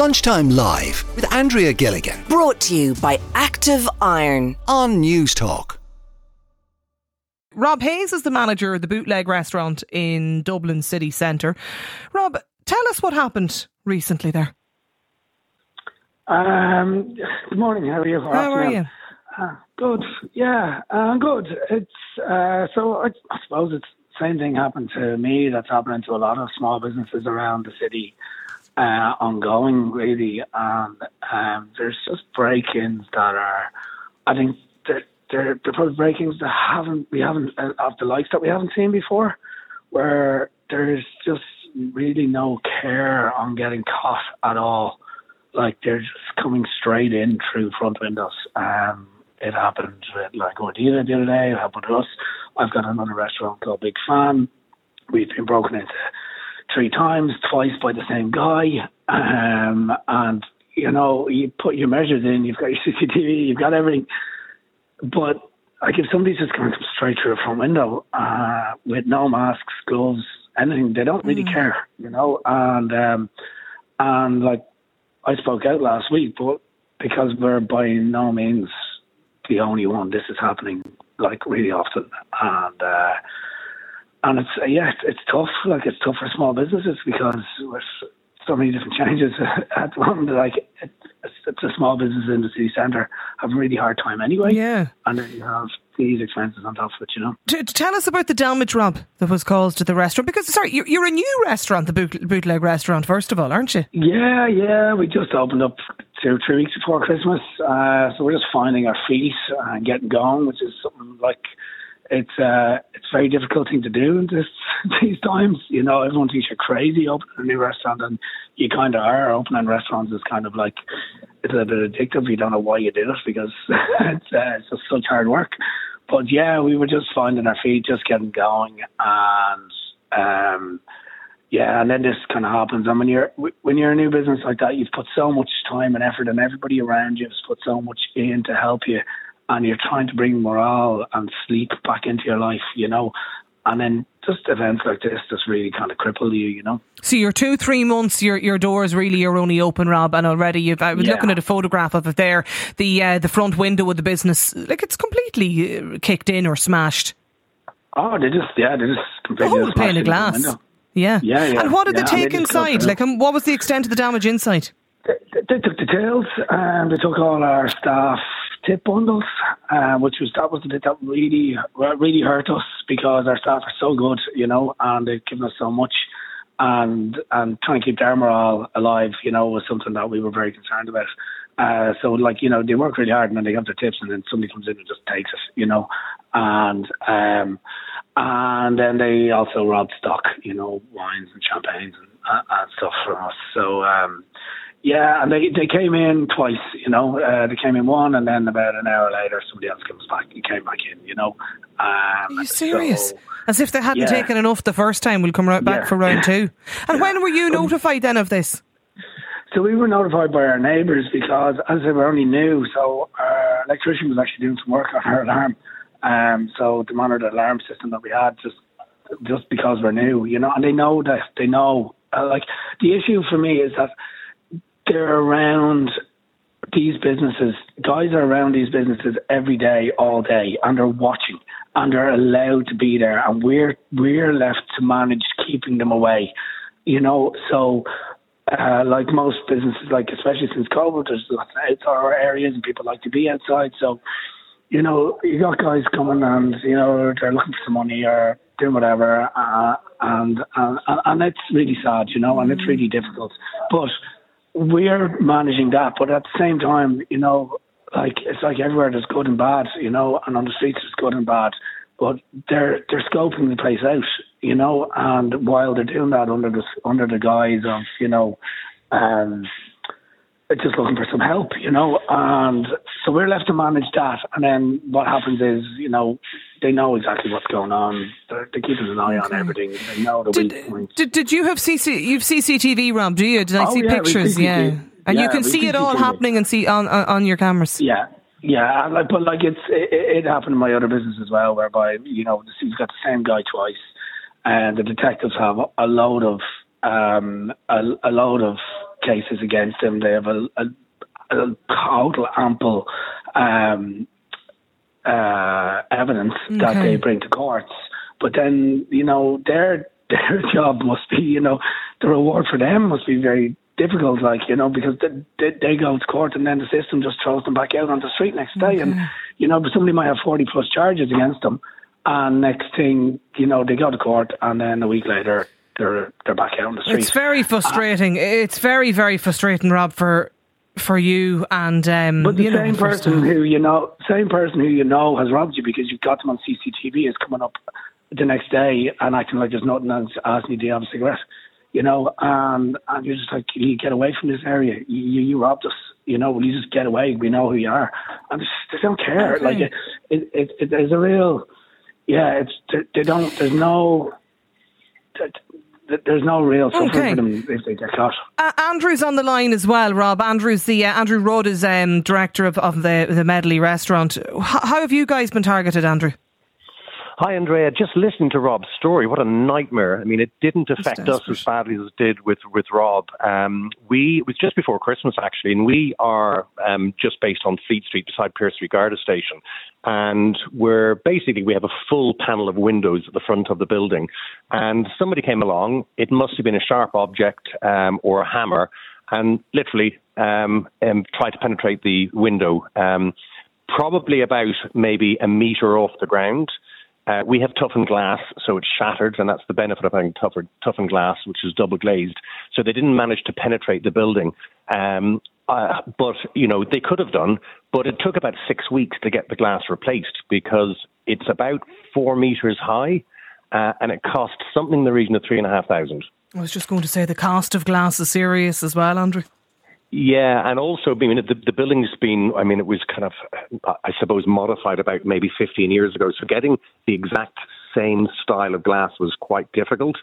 Lunchtime Live with Andrea Gilligan Brought to you by Active Iron. on Newstalk. Rob Hayes is the manager of the Bootleg restaurant in Dublin city centre. Rob, tell us what happened recently there. Um, good morning. How are you? Or How are you? Uh, good. Yeah, uh, good. It's uh, so I, I suppose it's same thing happened to me. That's happening to a lot of small businesses around the city, uh, ongoing really. And um, there's just break-ins that are, I think they're they're, they're probably break-ins that haven't we haven't uh, of the likes that we haven't seen before, where there's just really no care on getting caught at all like they're just coming straight in through front windows. Um, it happened with like Ordina the other day. It happened to us. I've got another restaurant called Big Fan. We've been broken into three times, twice by the same guy. Um, and you know, you put your measures in. You've got your CCTV. You've got everything. But like if somebody's just going to come straight through a front window uh, with no masks, gloves, anything, they don't really care, you know. And um, and like I spoke out last week, but because we're by no means the only one, this is happening like really often, and uh, and it's uh, yeah, it's, it's tough. Like it's tough for small businesses because there's so many different changes at the moment. Like it, it's, it's a small business in the city centre have a really hard time anyway, Yeah. and then you have these expenses on top of it, you know. T- t- tell us about the damage, Rob, that was caused to the restaurant. Because, sorry, you're, you're a new restaurant, the boot, Bootleg restaurant, first of all, aren't you? Yeah, yeah. We just opened up two, three weeks before Christmas, uh, so we're just finding our feet and getting going, which is something like it's uh, it's a very difficult thing to do in this these times. You know, everyone thinks you're crazy opening a new restaurant, and you kind of are. Opening restaurants is kind of like it's a bit addictive. You don't know why you did it because it's uh, it's just such hard work. But yeah, we were just finding our feet, just getting going, and um, yeah, and then this kind of happens. And when you're when you're a new business like that, you've put so much time and effort, and everybody around you has put so much in to help you, and you're trying to bring morale and sleep back into your life, you know. And then just events like this just really kind of cripple you, you know. So you're two, three months, your your doors really are only open, Rob, and already you've, I was Yeah. looking at a photograph of it there, the uh, the front window of the business, like it's completely uh, kicked in or smashed. Oh, they just yeah, they just The completely whole pane of glass. Yeah. Yeah, yeah, And what did yeah, they take inside? Like, um, what was the extent of the damage inside? They, they took the tails and they took all our staff tip bundles, uh, which was that was the bit that really really hurt us because our staff are so good, you know, and they've given us so much. And and trying to keep their morale alive, you know, was something that we were very concerned about. Uh, so like you know they work really hard and then they have their tips and then somebody comes in and just takes it, you know, and um, and then they also robbed stock, you know, wines and champagnes and, uh, and stuff from us. So um, yeah, and they they came in twice, you know. Uh, they came in one, and then about an hour later, somebody else comes back and came back in, you know. Um, Are you serious? so- As if they hadn't Yeah. taken enough the first time, we'll come right back Yeah. for round two. And Yeah. when were you notified then of this? So we were notified by our neighbours because, as they were only new, so our electrician was actually doing some work on our alarm. Um, so the monitor the alarm system that we had, just just because we're new, you know, and they know that they know. Uh, like the issue for me is that they're around these businesses. Guys are around these businesses every day, all day, and they're watching, and they're allowed to be there, and we're we're left to manage keeping them away. You know, so uh, like most businesses, like especially since COVID, there's lots of outdoor areas and people like to be outside. So, you know, you got guys coming and you know they're looking for some money or doing whatever, uh, and and and it's really sad, you know, and it's really difficult. But we're managing that, but at the same time, you know, like it's like everywhere there's good and bad, you know, and on the streets there's good and bad. But they're they're scoping the place out, you know, and while they're doing that under the under the guise of, you know, um just looking for some help, you know, and so we're left to manage that. And then what happens is, you know, they know exactly what's going on. They're, they're keeping an eye on everything. They know the Did, weak points. did, did you have CC, you've CCTV, Rob, do you? Did I Oh, see yeah, pictures? Yeah. And you can see it all happening and see on, on, on your cameras. Yeah, yeah, and like, but like it's it, it happened in my other business as well, whereby you know we've got the same guy twice, and the detectives have a load of um a, a load of cases against him. They have a, a, a total ample um, uh, evidence that they bring to courts. But then, you know, their their job must be, you know, the reward for them must be very difficult, like, you know, because they, they, they go to court and then the system just throws them back out on the street next day. And, you know, somebody might have 40 plus charges against them. And next thing, you know, they go to court and then a week later, they're, they're back out on the street. It's very frustrating. it's very, very frustrating, Rob, for for you and um, But the you same for person who you know, same person who you know has robbed you because you've got them on CCTV is coming up the next day and acting like there's nothing else, asking you you have a cigarette, you know, and and you're just like, you get away from this area. You you, you robbed us, you know. Will you just get away? We know who you are. And just, they don't care. Okay. Like it, it, it, it, there's a real, yeah. It's they, they don't. There's no. There's no real suffering Okay. for them if they get caught. Uh, Andrew's on the line as well, Rob. Andrew's the uh, Andrew Rudd is um, director of, of the the Medley restaurant. H- how have you guys been targeted, Andrew? Hi, Andrea. Just listening to Rob's story, what a nightmare. I mean, it didn't affect us as badly as it did with, with Rob. Um, we, it was just before Christmas, actually, and we are um, just based on Fleet Street beside Pearse Street Garda Station. And we're basically, we have a full panel of windows at the front of the building. And somebody came along, it must have been a sharp object um, or a hammer, and literally um, um, tried to penetrate the window. Um, probably about maybe a meter off the ground. Uh, we have toughened glass, so it's shattered, and that's the benefit of having tougher, toughened glass, which is double glazed. So they didn't manage to penetrate the building. Um, uh, but, you know, they could have done, but it took about six weeks to get the glass replaced because it's about four meters high uh, and it cost something in the region of three and a half thousand. I was just going to say the cost of glass is serious as well, Andrew. Yeah, and also, I mean, the, the building's been, I mean, it was kind of, I suppose, modified about maybe 15 years ago. So getting the exact same style of glass was quite difficult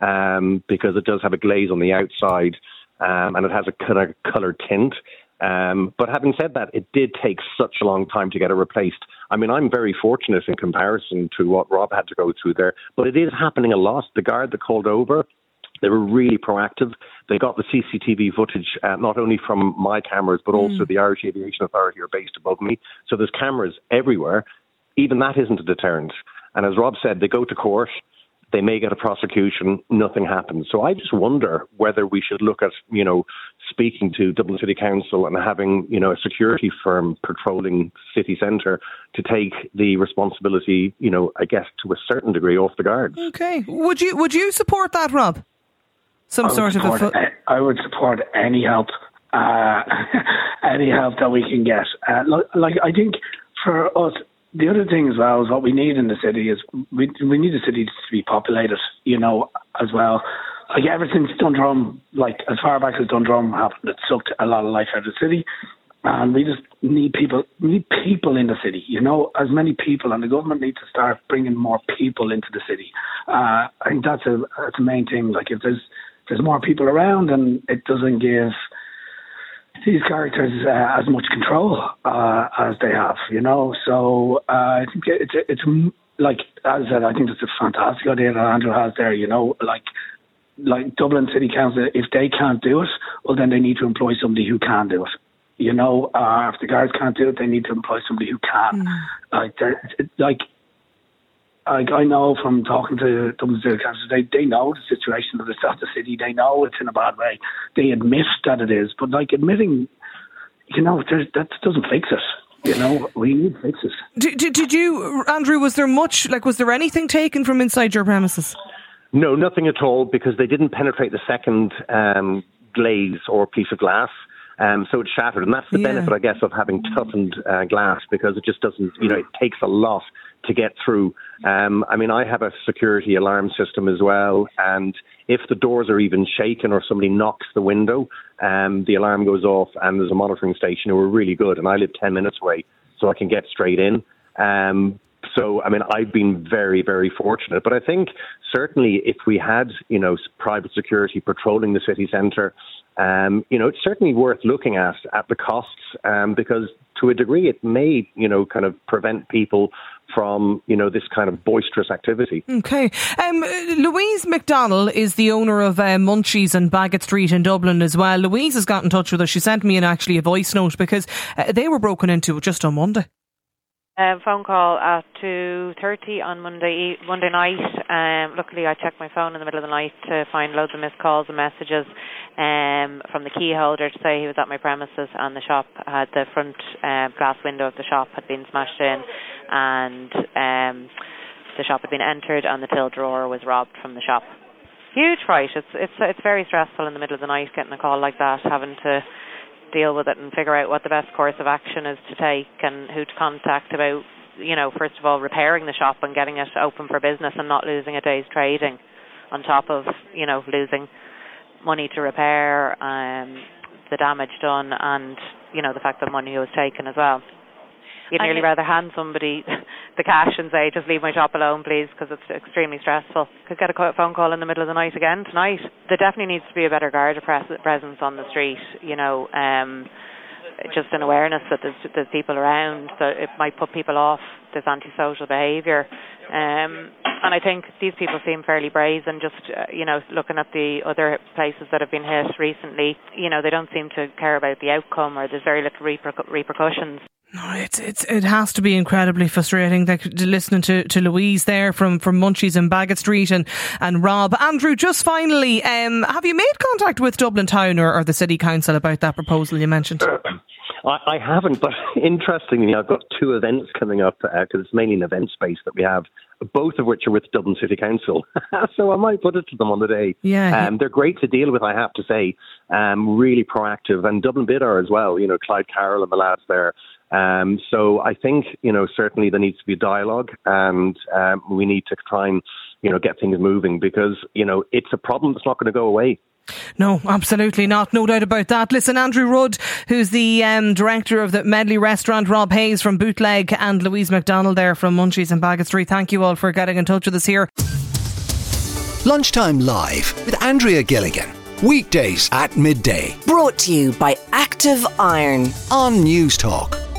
um, because it does have a glaze on the outside um, and it has a kind of colour tint. Um, but having said that, it did take such a long time to get it replaced. I mean, I'm very fortunate in comparison to what Rob had to go through there, but it is happening a lot. The guard that called over, they were really proactive. They got the CCTV footage, uh, not only from my cameras, but also the Irish Aviation Authority are based above me. So there's cameras everywhere. Even that isn't a deterrent. And as Rob said, they go to court, they may get a prosecution, nothing happens. So I just wonder whether we should look at, you know, speaking to Dublin City Council and having, you know, a security firm patrolling city centre to take the responsibility, you know, I guess to a certain degree off the guards. Okay, would you would you support that, Rob? Some I would sort of a support foot. a- I would support any help, uh, any help that we can get. Uh, like I think for us, the other thing as well is what we need in the city is we we need the city to be populated, you know, as well. Like ever since Dundrum, like as far back as Dundrum happened, it sucked a lot of life out of the city. And we just need people, need people in the city, you know, as many people, and the government needs to start bringing more people into the city. Uh, I think that's a that's a main thing. Like if there's there's more people around, and it doesn't give these characters uh, as much control uh, as they have, you know. So uh, I think it's it's like as I said, I think it's a fantastic idea that Andrew has there. You know, like like Dublin City Council, if they can't do it, well then they need to employ somebody who can do it. You know, uh, if the guards can't do it, they need to employ somebody who can. Like, they're- like, like I know from talking to Dublin City Council, they they know the situation of the South of the city. They know it's in a bad way. They admit that it is, but like admitting, you know, that doesn't fix it. You know, we need fixes. Did, did, did you, Andrew? Was there much like? Was there anything taken from inside your premises? No, nothing at all because they didn't penetrate the second um, glaze or piece of glass. Um, so it shattered, and that's the Yeah. benefit, I guess, of having toughened uh, glass because it just doesn't, you know, it takes a lot to get through. Um, I mean, I have a security alarm system as well, and if the doors are even shaken or somebody knocks the window, um, the alarm goes off, and there's a monitoring station who are really good, and I live 10 minutes away, so I can get straight in. Um, so, I mean, I've been very, very fortunate. But I think certainly if we had, you know, private security patrolling the city centre, um, you know, it's certainly worth looking at at the costs um, because to a degree it may, you know, kind of prevent people from you know this kind of boisterous activity. Okay, um, Louise McDonnell is the owner of uh, Munchies and Baggot Street in Dublin as well. Louise has got in touch with us. She sent me an actually a voice note because uh, they were broken into just on Monday. Um, phone call at two thirty on Monday Monday night. Um, luckily, I checked my phone in the middle of the night to find loads of missed calls and messages um, from the key holder to say he was at my premises and the shop had the front uh, glass window of the shop had been smashed in, and um, the shop had been entered and the till drawer was robbed from the shop. Huge fright. It's it's it's very stressful in the middle of the night getting a call like that, having to deal with it and figure out what the best course of action is to take and who to contact about, you know, first of all, repairing the shop and getting it open for business and not losing a day's trading on top of, you know, losing money to repair um, the damage done and, you know, the fact that money was taken as well. You'd nearly rather hand somebody the cash and say, just leave my shop alone, please, because it's extremely stressful. Could get a phone call in the middle of the night again tonight. There definitely needs to be a better guard presence on the street, you know, um, just an awareness that there's, there's people around, that it might put people off this antisocial behaviour. Um, and I think these people seem fairly brazen. Just uh, you know, looking at the other places that have been hit recently, you know, they don't seem to care about the outcome, or there's very little reper- repercussions. No, it's it's it has to be incredibly frustrating like, listening to, to Louise there from, from Munchies and Baggot Street and, and Rob. Andrew, just finally, um, have you made contact with Dublin Town or, or the City Council about that proposal you mentioned? I, I haven't, but interestingly, I've got two events coming up because uh, it's mainly an event space that we have, both of which are with Dublin City Council. so I might put it to them on the day. Yeah, um, they're great to deal with, I have to say. Um, really proactive, and Dublin Bid are as well. You know, Clyde Carroll and the lads there. Um, so I think, you know, certainly there needs to be dialogue and um, we need to try and, you know, get things moving because, you know, it's a problem that's not going to go away. No, absolutely not. No doubt about that. Listen, Andrew Rudd, who's the um, director of the Medley restaurant, Rob Hayes from Bootleg, and Louise McDonald there from Munchies and Baggot Street. Thank you all for getting in touch with us here. Lunchtime Live with Andrea Gilligan. Weekdays at midday. Brought to you by Active Iron on Newstalk.